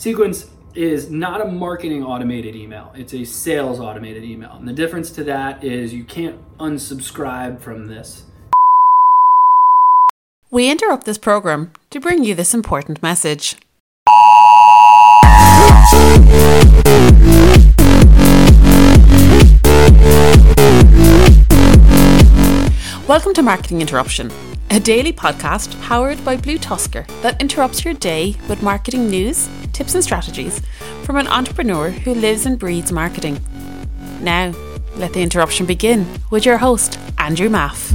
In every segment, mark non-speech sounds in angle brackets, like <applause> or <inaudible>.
Sequence is not a marketing automated email, it's a sales automated email. And the difference to that is you can't unsubscribe from this. We interrupt this program to bring you this important message. Welcome to Marketing Interruption, a daily podcast powered by BlueTuskr that interrupts your day with marketing news, tips, and strategies from an entrepreneur who lives and breathes marketing. Now, let the interruption begin with your host, Andrew Maff.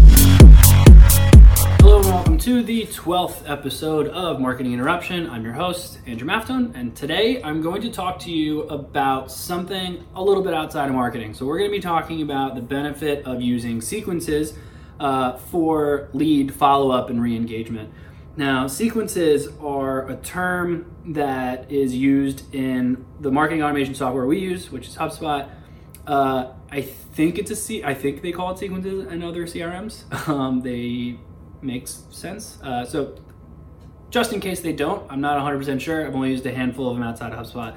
Hello and welcome to the 12th episode of Marketing Interruption. I'm your host, Andrew Maftone, and today I'm going to talk to you about something a little bit outside of marketing. So, we're going to be talking about the benefit of using sequences uh, for lead follow up and re engagement. Now, sequences are a term that is used in the marketing automation software we use, which is HubSpot. Uh, I think it's a C. I think they call it sequences in other CRMs. <laughs> Um, they makes sense. Uh, so, just in case they don't, I'm not 100% sure. I've only used a handful of them outside of HubSpot.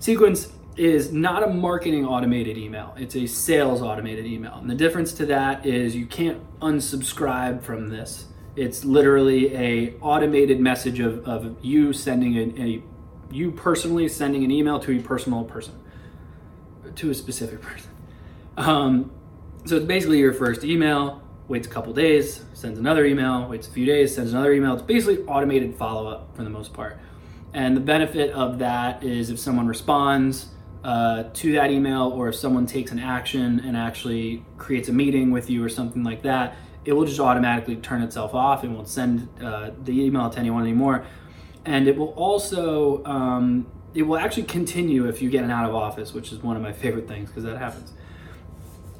Sequence is not a marketing automated email, it's a sales automated email. And the difference to that is you can't unsubscribe from this. It's literally a automated message of, of you sending a, a you personally sending an email to a personal person, to a specific <laughs> person. Um, so it's basically your first email, waits a couple days, sends another email, waits a few days, sends another email. It's basically automated follow up for the most part. And the benefit of that is if someone responds, uh, to that email or if someone takes an action and actually creates a meeting with you or something like that, it will just automatically turn itself off and won't send uh, the email to anyone anymore. And it will also, um, it will actually continue if you get an out of office, which is one of my <laughs> favorite things because that happens.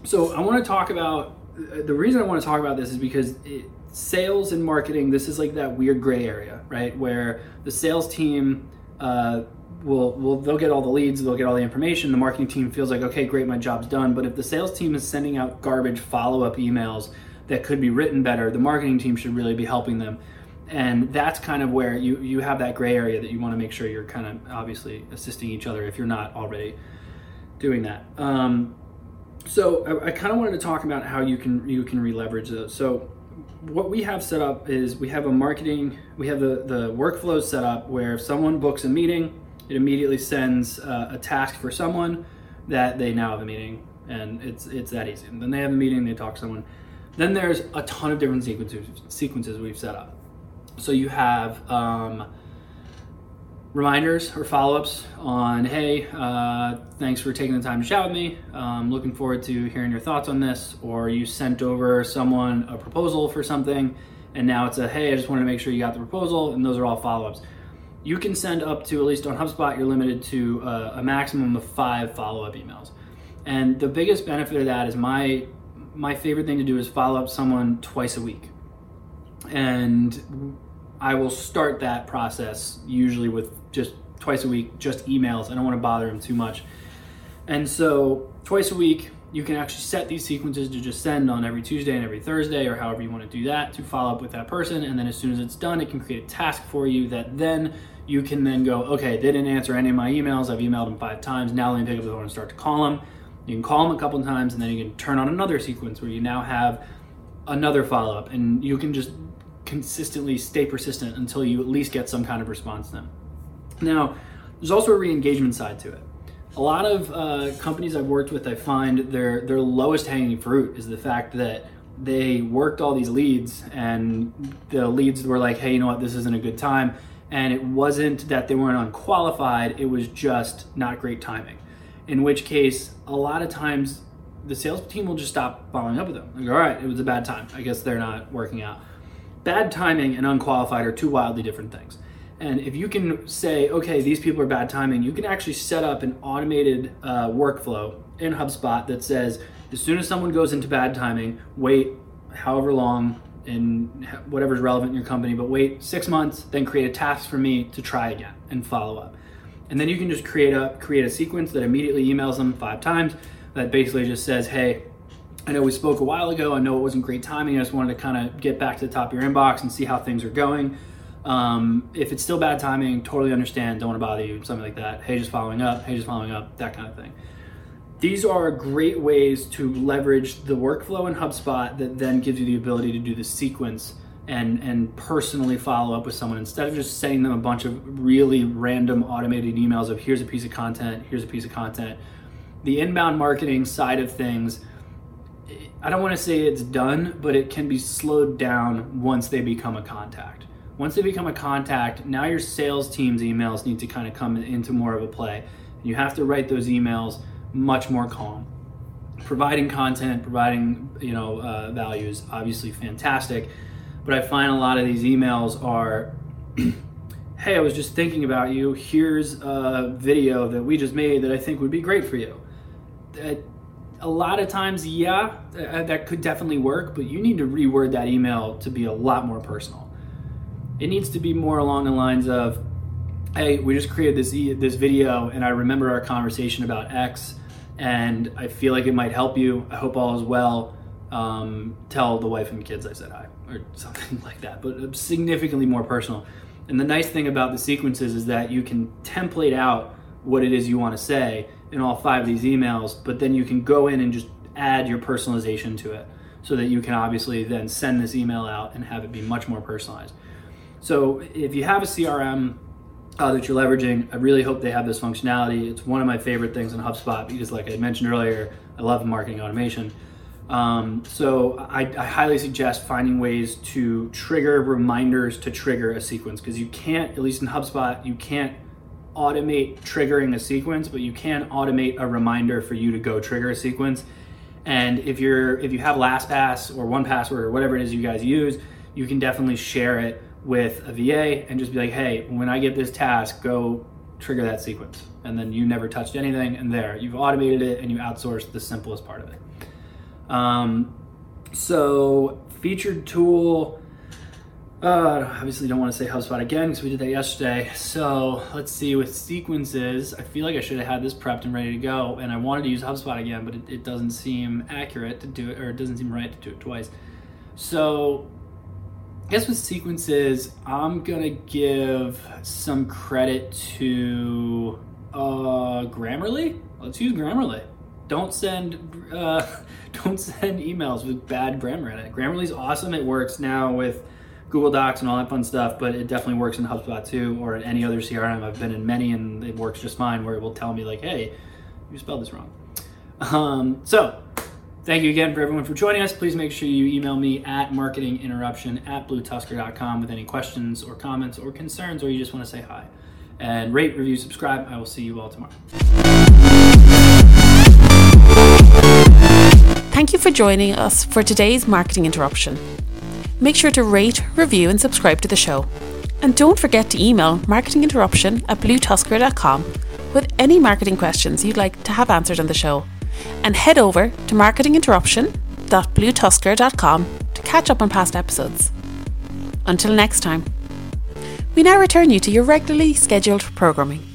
So I want to talk about, the reason I want to talk about this is because it, sales and marketing, this is like that weird gray area, right? Where the sales team, uh, will will they'll get all the leads, they'll get all the information. The marketing team feels like, okay, great, my job's done. But if the sales team is sending out garbage follow up emails that could be written better, the marketing team should really be helping them. And that's kind of where you you have that gray area that you want to make sure you're kind of obviously assisting each other if you're not already doing that. Um, so I, I kind of wanted to talk about how you can you can re-leverage those. So what we have set up is we have a marketing we have the the workflows set up where if someone books a meeting it immediately sends uh, a task for someone that they now have a meeting, and it's it's that easy. And then they have a meeting, they talk to someone. Then there's a ton of different sequences sequences we've set up. So you have um, reminders or follow-ups on, hey, uh, thanks for taking the time to chat with me. Um, looking forward to hearing your thoughts on this. Or you sent over someone a proposal for something, and now it's a, hey, I just wanted to make sure you got the proposal, and those are all follow-ups you can send up to, at least on HubSpot, you're limited to uh, a maximum of five follow up emails. And the biggest benefit of that is my my favorite thing to do is follow up someone twice a week. And I will start that process usually with just twice a week, just emails. I don't want to bother them too much. And so twice a week, you can actually set these sequences to just send on every Tuesday and every Thursday, or however you want to do that to follow up with that person. And then as soon as it's done, it can create a task for you that then you can then go, okay, they didn't answer any of my emails. I've emailed them five times. Now let me pick up the phone and start to call them. You can call them a couple times, and then you can turn on another sequence where you now have another follow up, and you can just consistently stay persistent until you at least get some kind of response to them. Now, there's also a re engagement side to it a lot of uh, companies I've worked with, I find their their lowest hanging fruit is the fact that they worked all these leads, and the leads were like, "Hey, you know what? This isn't a good time." And it wasn't that they weren't unqualified; it was just not great timing. In which case, a lot of times the sales team will just stop following up with them. Like, all right, it was a bad time. I guess they're not working out. Bad timing and unqualified are two wildly different things. And if you can say, okay, these people are bad timing, you can actually set up an automated uh, workflow in HubSpot that says, as soon as someone goes into bad timing, wait however long in whatever's relevant in your company, but wait six months, then create a task for me to try again and follow up. And then you can just create a create a sequence that immediately emails them five times that basically just says, hey, I know we spoke a while ago. I know it wasn't great timing. I just wanted to kind of get back to the top of your inbox and see how things are going. Um, if it's still bad timing, totally understand. Don't want to bother you. Something like that. Hey, just following up. Hey, just following up. That kind of thing. These are great ways to leverage the workflow in HubSpot that then gives you the ability to do the sequence and and personally follow up with someone instead of just sending them a bunch of really random automated emails of here's a piece of content, here's a piece of content. The inbound marketing side of things, I don't want to say it's done, but it can be slowed down once they become a contact. Once they become a contact, now your sales team's emails need to kind of come into more of a play. You have to write those emails much more calm. Providing content, providing you know uh, obviously fantastic but I find a lot of these emails are, <clears throat> hey, I was just thinking about you. Here's a video that we just made that I think would be great for you. a lot of times, yeah, that could definitely work, but you need to reword that email to be a lot more personal. It needs to be more along the lines of, hey, we just created this this video, and I remember our conversation about X, and I feel like it might help you. I hope all is well. Um, tell the wife and kids I said hi or <laughs> something like that, but significantly more personal. And the nice thing about the sequences is that you can template out what it is you want to say in all five of these emails, but then you can go in and just add your personalization to it so that you can obviously then send this email out and have it be much more personalized. So if you have a CRM uh, that you're leveraging, I really hope they have this functionality. It's one of my favorite things in HubSpot because, like I mentioned earlier, I love marketing automation. Um, so I, I, highly suggest finding ways to trigger reminders to trigger a sequence because you can't, at least in HubSpot, you can't automate triggering a sequence, but you can automate a reminder for you to go trigger a sequence. And if you're if you have LastPass or 1Password or whatever it is you guys use, you can definitely share it with a VA and just be like, hey, when I get this task, go trigger that sequence. And then you never touched anything, and there, you've automated it and you outsourced the simplest part of it. Um, so featured tool. Uh, obviously, don't want to say HubSpot again because we did that yesterday. So let's see with sequences. I feel like I should have had this prepped and ready to go, and I wanted to use HubSpot again, but it, it doesn't seem accurate to do it, or it doesn't seem right to do it twice. So I guess with sequences, I'm gonna give some credit to uh, Grammarly. Let's use Grammarly. Don't send uh, <laughs> don't send emails with bad grammar in it. Grammarly's awesome. It works now with Google Docs and all that fun stuff, but it definitely works in HubSpot too, or in any other CRM. I've been in many, and it works just fine. Where it will tell me like, "Hey, you spelled this wrong." Um, so, thank you again for everyone for joining us. Please make sure you email me at marketinginterruption at bluetuskr.com with any questions or comments or concerns, or you just want to say hi. And rate, review, subscribe. I will see you all tomorrow. Thank you for joining us for today's marketing interruption. Make sure to rate, review, and subscribe to the show. And don't forget to email marketinginterruption at bluetuskr.com with any marketing questions you'd like to have answered on the show. And head over to marketinginterruption.bluetuskr.com to catch up on past episodes. Until next time, we now return you to your regularly scheduled programming.